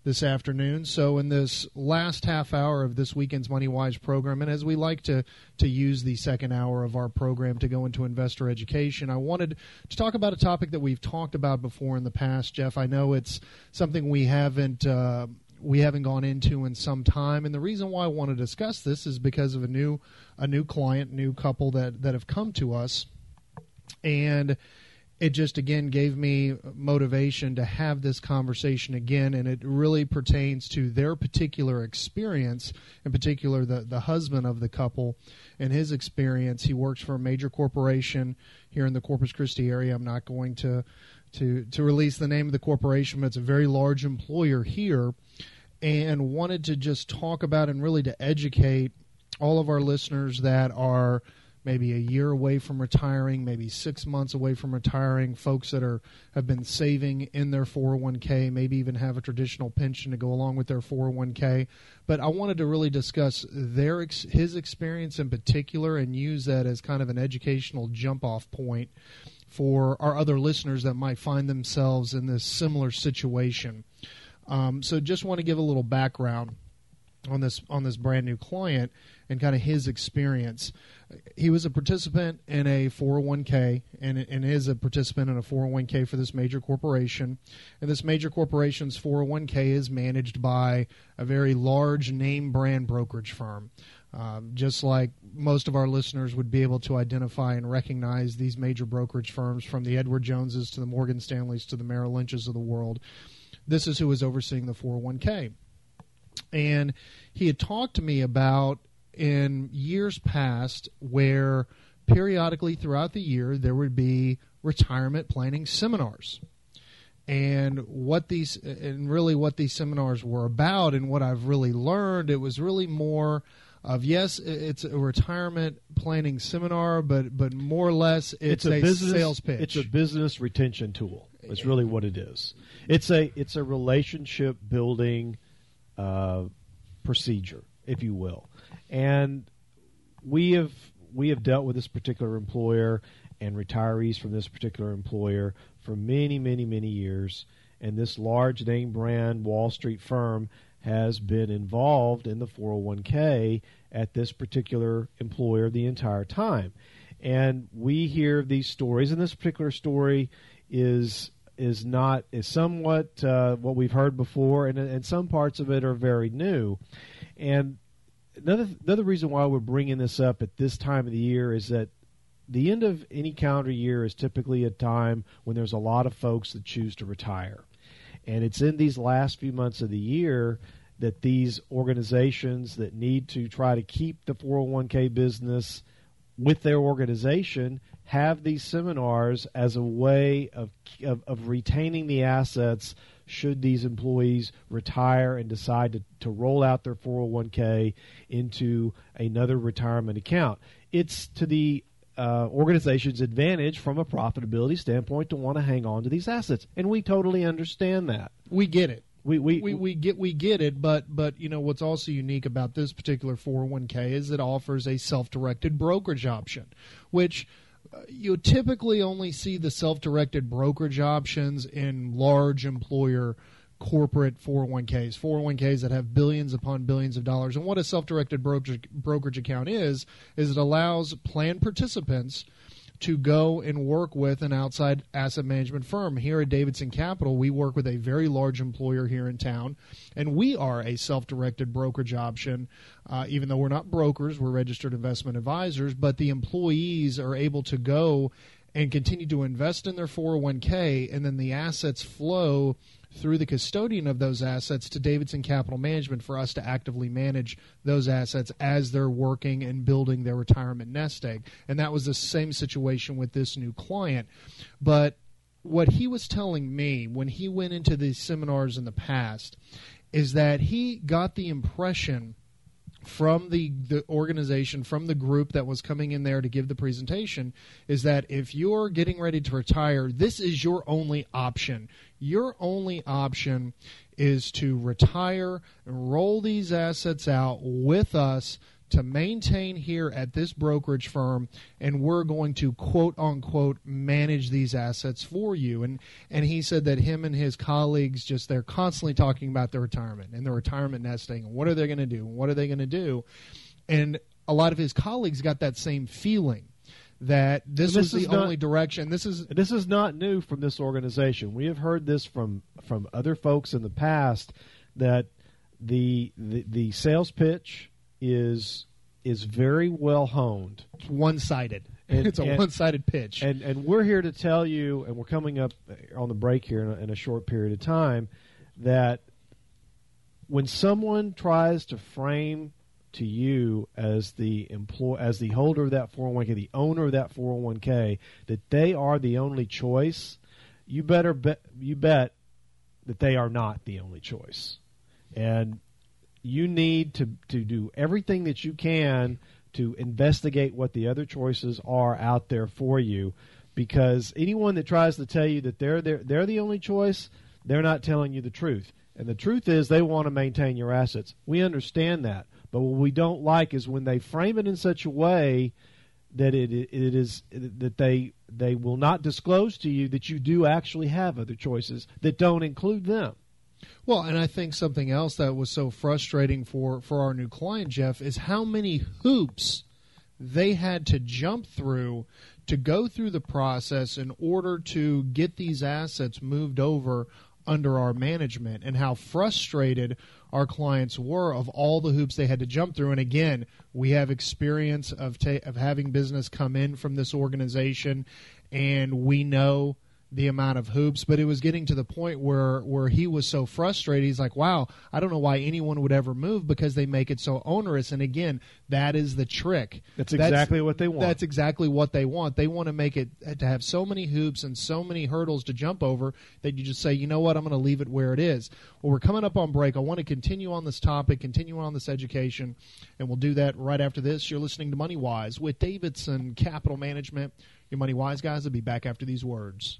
this afternoon. So in this last half hour of this weekend's Money Wise program, and as we like to to use the second hour of our program to go into investor education, I wanted to talk about a topic that we've talked about before in the past, Jeff. I know it's something we haven't. Uh, we haven't gone into in some time, and the reason why I want to discuss this is because of a new, a new client, new couple that that have come to us, and it just again gave me motivation to have this conversation again and it really pertains to their particular experience in particular the the husband of the couple and his experience. He works for a major corporation here in the Corpus Christi area. I'm not going to to to release the name of the corporation but it's a very large employer here and wanted to just talk about and really to educate all of our listeners that are maybe a year away from retiring, maybe six months away from retiring, folks that are have been saving in their 401k, maybe even have a traditional pension to go along with their 401k. But I wanted to really discuss their his experience in particular and use that as kind of an educational jump off point for our other listeners that might find themselves in this similar situation. Um, so just want to give a little background on this on this brand new client and kind of his experience. He was a participant in a 401k and, and is a participant in a 401k for this major corporation. And this major corporation's 401k is managed by a very large name brand brokerage firm. Um, just like most of our listeners would be able to identify and recognize these major brokerage firms from the Edward Joneses to the Morgan Stanleys to the Merrill Lynches of the world, this is who is overseeing the 401k. And he had talked to me about in years past where periodically throughout the year there would be retirement planning seminars. And what these and really what these seminars were about and what I've really learned it was really more of yes it's a retirement planning seminar but but more or less it's, It's a, business sales pitch. It's a business retention tool. It's really what it is. It's a it's a relationship building uh, procedure, if you will. And we have we have dealt with this particular employer and retirees from this particular employer for many, many, many years. And this large name brand Wall Street firm has been involved in the 401k at this particular employer the entire time. And we hear these stories, and this particular story is is not is somewhat uh, what we've heard before, and and some parts of it are very new. And another another reason why we're bringing this up at this time of the year is that the end of any calendar year is typically a time when there's a lot of folks that choose to retire. And it's in these last few months of the year that these organizations that need to try to keep the 401k business with their organization have these seminars as a way of, of, of retaining the assets should these employees retire and decide to, to roll out their 401k into another retirement account. It's to the uh, organization's advantage from a profitability standpoint to want to hang on to these assets, and we totally understand that. We get it. We we, we, we get we get it, but but you know what's also unique about this particular 401k is it offers a self-directed brokerage option, which you typically only see the self-directed brokerage options in large employer corporate 401ks, 401ks that have billions upon billions of dollars. And what a self-directed brokerage, brokerage account is is it allows plan participants to go and work with an outside asset management firm. Here at Davidson Capital, we work with a very large employer here in town, and we are a self directed brokerage option. Uh, even though we're not brokers, we're registered investment advisors, but the employees are able to go and continue to invest in their 401k, and then the assets flow through the custodian of those assets to Davidson Capital Management for us to actively manage those assets as they're working and building their retirement nest egg. And that was the same situation with this new client. But what he was telling me when he went into these seminars in the past is that he got the impression from the, the organization, from the group that was coming in there to give the presentation, is that if you're getting ready to retire, this is your only option. Your only option is to retire and roll these assets out with us to maintain here at this brokerage firm and we're going to quote unquote manage these assets for you and and he said that him and his colleagues just they're constantly talking about their retirement and their retirement nesting and what are they going to do and what are they going to do and a lot of his colleagues got that same feeling that this, this was the not, only direction. This is this is not new from this organization. We have heard this from from other folks in the past that the the, the sales pitch is is very well honed. It's one sided. It's a one sided pitch. And and we're here to tell you, and we're coming up on the break here in a, in a short period of time, that when someone tries to frame to you as the employ as the holder of that 401k, the owner of that 401k, that they are the only choice, you better bet you bet that they are not the only choice. And you need to to do everything that you can to investigate what the other choices are out there for you. Because anyone that tries to tell you that they're they're, they're the only choice they're not telling you the truth. And the truth is they want to maintain your assets. We understand that. But what we don't like is when they frame it in such a way that it it is that they they will not disclose to you that you do actually have other choices that don't include them well, and I think something else that was so frustrating for, for our new client, Jeff, is how many hoops they had to jump through to go through the process in order to get these assets moved over under our management and how frustrated our clients were of all the hoops they had to jump through. And again we have experience of ta- of having business come in from this organization and we know the amount of hoops, but it was getting to the point where where he was so frustrated. He's like, "Wow, I don't know why anyone would ever move because they make it so onerous." And again, that is the trick. That's exactly that's, what they want. That's exactly what they want. They want to make it to have so many hoops and so many hurdles to jump over that you just say, "You know what? I'm going to leave it where it is." Well, we're coming up on break. I want to continue on this topic, continue on this education, and we'll do that right after this. You're listening to Money Wise with Davidson Capital Management. Your Money Wise guys will be back after these words.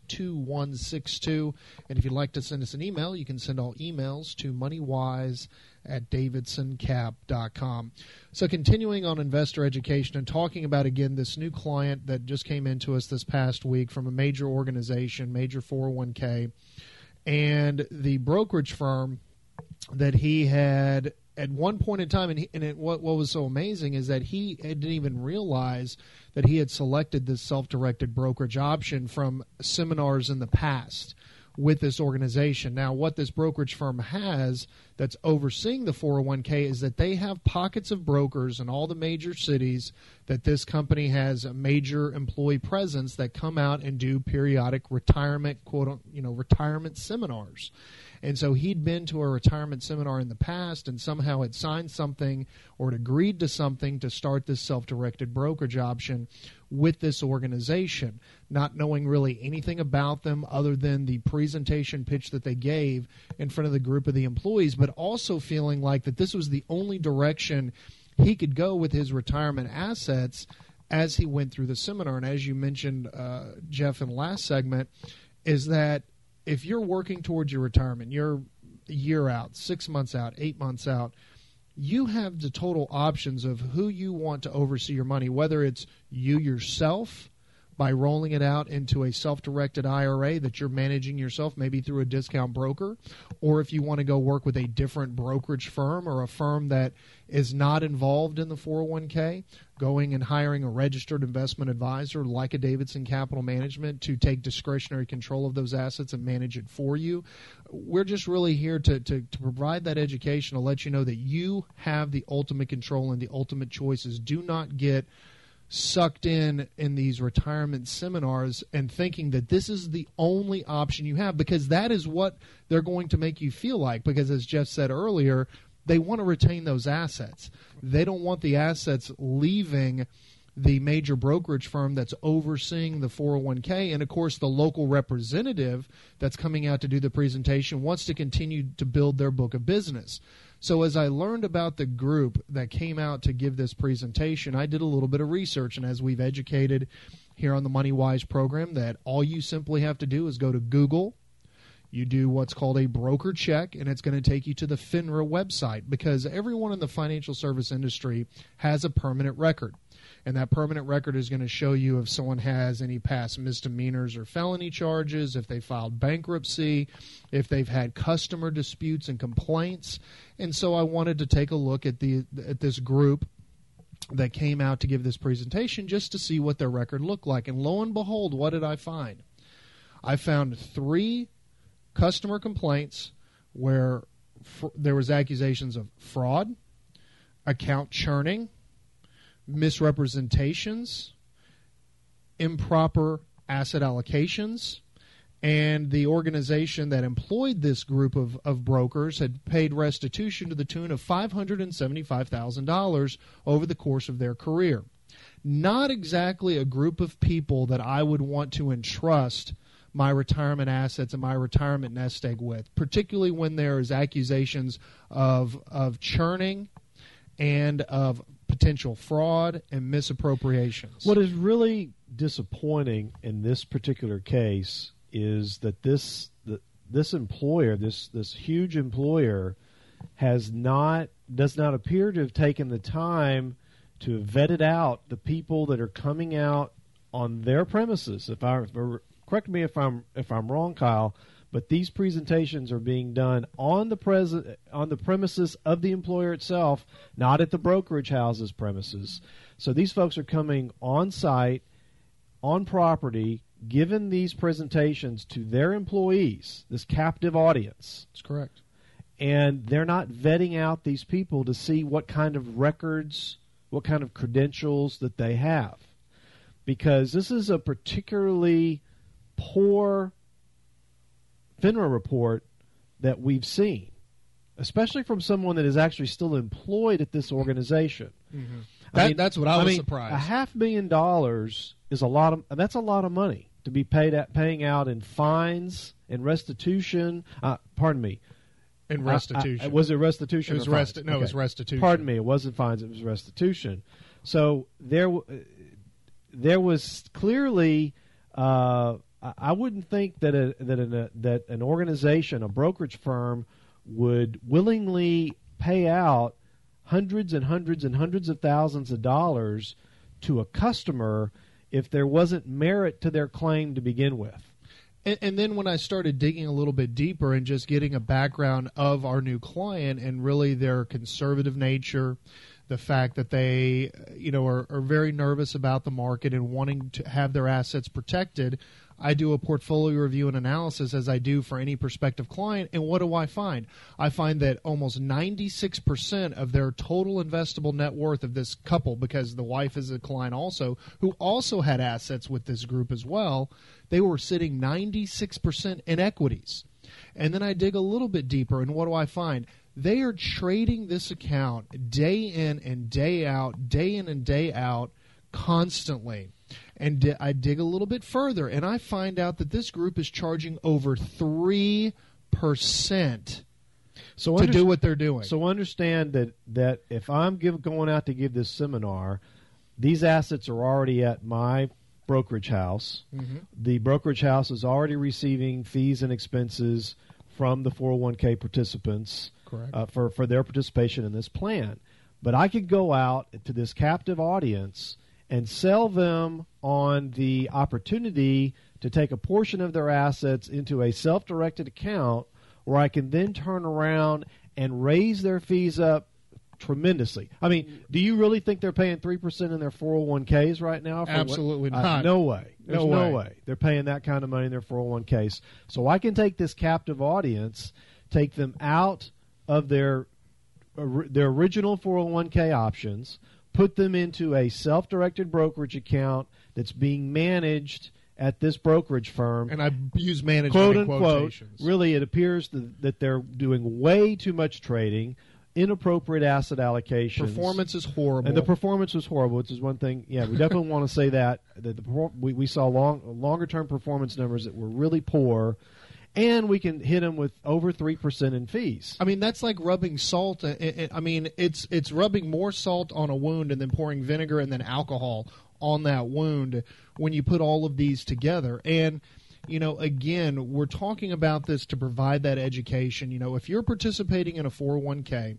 2162. And if you'd like to send us an email, you can send all emails to moneywise at davidsoncap.com. So, continuing on investor education and talking about again this new client that just came into us this past week from a major organization, major 401k, and the brokerage firm that he had at one point in time, and, he, and it, what, what was so amazing is that he didn't even realize that he had selected this self directed brokerage option from seminars in the past with this organization. Now, what this brokerage firm has that's overseeing the 401k is that they have pockets of brokers in all the major cities that this company has a major employee presence that come out and do periodic retirement quote you know retirement seminars. And so he'd been to a retirement seminar in the past and somehow had signed something or had agreed to something to start this self directed brokerage option with this organization, not knowing really anything about them other than the presentation pitch that they gave in front of the group of the employees, but also feeling like that this was the only direction he could go with his retirement assets as he went through the seminar. And as you mentioned, uh, Jeff, in the last segment, is that if you're working towards your retirement, you're a year out, six months out, eight months out, you have the total options of who you want to oversee your money, whether it's you yourself by rolling it out into a self directed IRA that you're managing yourself, maybe through a discount broker, or if you want to go work with a different brokerage firm or a firm that is not involved in the 401k, going and hiring a registered investment advisor like a Davidson Capital Management to take discretionary control of those assets and manage it for you. We're just really here to, to, to provide that education to let you know that you have the ultimate control and the ultimate choices. Do not get sucked in in these retirement seminars and thinking that this is the only option you have because that is what they're going to make you feel like because as Jeff said earlier they want to retain those assets. They don't want the assets leaving the major brokerage firm that's overseeing the 401k and of course the local representative that's coming out to do the presentation wants to continue to build their book of business so as I learned about the group that came out to give this presentation, I did a little bit of research. And as we've educated here on the Money Wise program, that all you simply have to do is go to Google. You do what's called a broker check, and it's going to take you to the FINRA website because everyone in the financial service industry has a permanent record and that permanent record is going to show you if someone has any past misdemeanors or felony charges, if they filed bankruptcy, if they've had customer disputes and complaints. And so I wanted to take a look at the at this group that came out to give this presentation just to see what their record looked like. And lo and behold, what did I find? I found three customer complaints where fr- there was accusations of fraud, account churning, misrepresentations, improper asset allocations, and the organization that employed this group of, of brokers had paid restitution to the tune of $575,000 over the course of their career. Not exactly a group of people that I would want to entrust my retirement assets and my retirement nest egg with, particularly when there is accusations of of churning and of potential fraud and misappropriations. What is really disappointing in this particular case is that this the, this employer, this this huge employer, has not does not appear to have taken the time to have vetted out the people that are coming out on their premises. If I correct me if I'm if I'm wrong, Kyle, but these presentations are being done on the pres- on the premises of the employer itself, not at the brokerage house's premises. So these folks are coming on site, on property, giving these presentations to their employees, this captive audience. That's correct. And they're not vetting out these people to see what kind of records, what kind of credentials that they have. Because this is a particularly poor FINRA report that we've seen, especially from someone that is actually still employed at this organization. That- mean- that's what I was mean, surprised. A half million dollars is a lot of. That's a lot of money to be paid at paying out in fines and restitution. Uh, pardon me. in I- I- restitution. was it restitution? It was resti- no, it was restitution. Pardon me. It wasn't fines. It was restitution. So there, there was clearly. Uh, I- wouldn't think that a, that an, a, that an organization, a brokerage firm, would willingly pay out hundreds and hundreds and hundreds of thousands of dollars to a customer if there wasn't merit to their claim to begin with. And, and then when I started digging a little bit deeper and just getting a background of our new client and really their conservative nature, the fact that they, uh, you know, are, are very nervous about the market and wanting to have their assets protected, I do a portfolio review and analysis as I do for any prospective client. And what do I find? I find that almost 96% of their total investable net worth of this couple, because the wife is a client also, who also had assets with this group as well, they were sitting 96% in equities. And then I dig a little bit deeper, and what do I find? They are trading this account day in and day out, day in and day out, constantly. And di- I dig a little bit further, and I find out that this group is charging over 3% So to under- do what they're doing. So understand that that if I'm give, going out to give this seminar, these assets are already at my brokerage house. Mm-hmm. The brokerage house is already receiving fees and expenses from the 401k participants uh, for for their participation in this plan. But I could go out to this captive audience and sell them on the opportunity to take a portion of their assets into a self-directed account where I can then turn around and raise their fees up tremendously. I mean, do you really think they're paying 3% in their 401ks right now? for what- Absolutely Uh, not. no way. There's No no, way. way. They're paying that kind of money in their 401ks. So I can take this captive audience, take them out of their their original 401k options, put them into a self-directed brokerage account that's being managed at this brokerage firm. and I use management quote unquote, quotations. really, it appears that, that they're doing way too much trading, inappropriate asset allocation. Performance is horrible. And the performance was horrible, which is one thing. Yeah, we definitely want to say that that the we, we saw long longer term performance numbers that were really poor, and we can hit them with over three percent in fees. I mean, that's like rubbing salt. uh, uh, I mean, it's it's rubbing more salt on a wound and then pouring vinegar and then alcohol on that wound when you put all of these together. And you know, again, we're talking about this to provide that education. You know, if you're participating in a 401k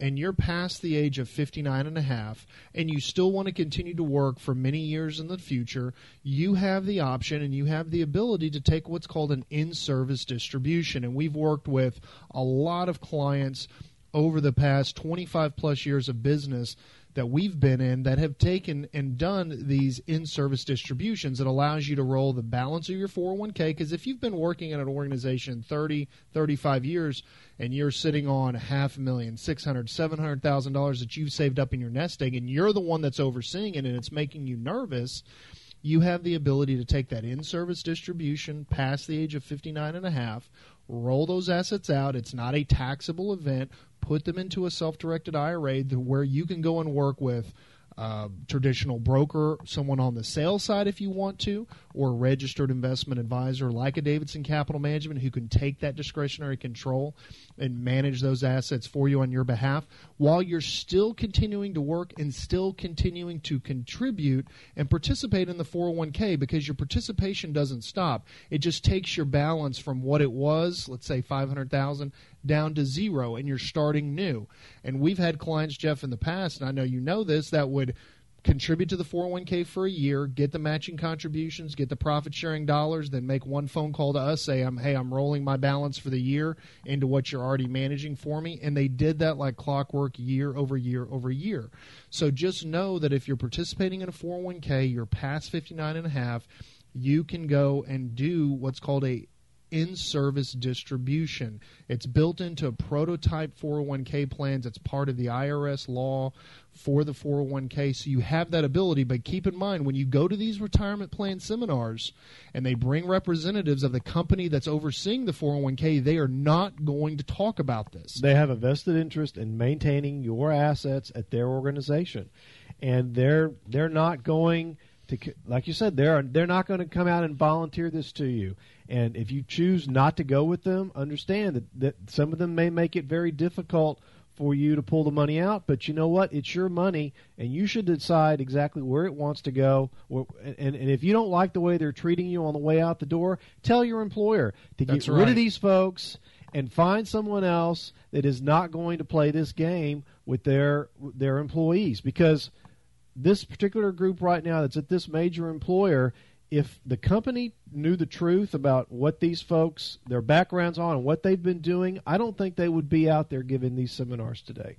and you're past the age of 59 and a half and you still want to continue to work for many years in the future, you have the option and you have the ability to take what's called an in-service distribution. And we've worked with a lot of clients over the past 25 plus years of business that we've been in that have taken and done these in-service distributions it allows you to roll the balance of your 401k because if you've been working at an organization 30 35 years and you're sitting on half a million six hundred seven hundred thousand dollars that you've saved up in your nest egg and you're the one that's overseeing it and it's making you nervous you have the ability to take that in-service distribution past the age of 59 and a half roll those assets out. It's not a taxable event. Put them into a self-directed ira where you can go and work with uh, traditional broker, someone on the sales side if you want to, or a registered investment advisor like a Davidson Capital Management who can take that discretionary control and manage those assets for you on your behalf while you're still continuing to work and still continuing to contribute and participate in the 401k because your participation doesn't stop. It just takes your balance from what it was, let's say 500,000 down to zero and you're starting new. And we've had clients Jeff in the past and I know you know this that would contribute to the 401k for a year, get the matching contributions, get the profit sharing dollars, then make one phone call to us, say, I'm, hey, I'm rolling my balance for the year into what you're already managing for me. And they did that like clockwork year over year over year. So just know that if you're participating in a 401k, you're past 59 and a half, you can go and do what's called a in service distribution. It's built into prototype 401k plans. It's part of the IRS law for the 401k. So you have that ability. But keep in mind, when you go to these retirement plan seminars and they bring representatives of the company that's overseeing the 401k, they are not going to talk about this. They have a vested interest in maintaining your assets at their organization. And they're they're not going to like you said they're they're not going to come out and volunteer this to you and if you choose not to go with them understand that, that some of them may make it very difficult for you to pull the money out, but you know what? It's your money, and you should decide exactly where it wants to go. And, and if you don't like the way they're treating you on the way out the door, tell your employer to That's get right. rid of these folks and find someone else that is not going to play this game with their their employees because this particular group right now that's at this major employer if the company knew the truth about what these folks, their backgrounds on, and what they've been doing, I don't think they would be out there giving these seminars today.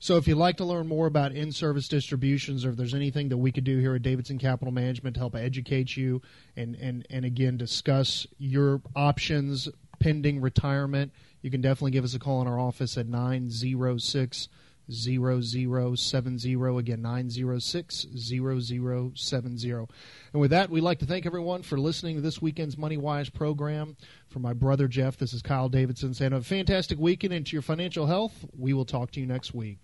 So, if you'd like to learn more about in service distributions or if there's anything that we could do here at Davidson Capital Management to help educate you and, and, and again discuss your options pending retirement, you can definitely give us a call in our office at 906 0070. Again, 906 0070. And with that, we'd like to thank everyone for listening to this weekend's Money Wise program. For my brother Jeff, this is Kyle Davidson saying, a fantastic weekend into your financial health. We will talk to you next week.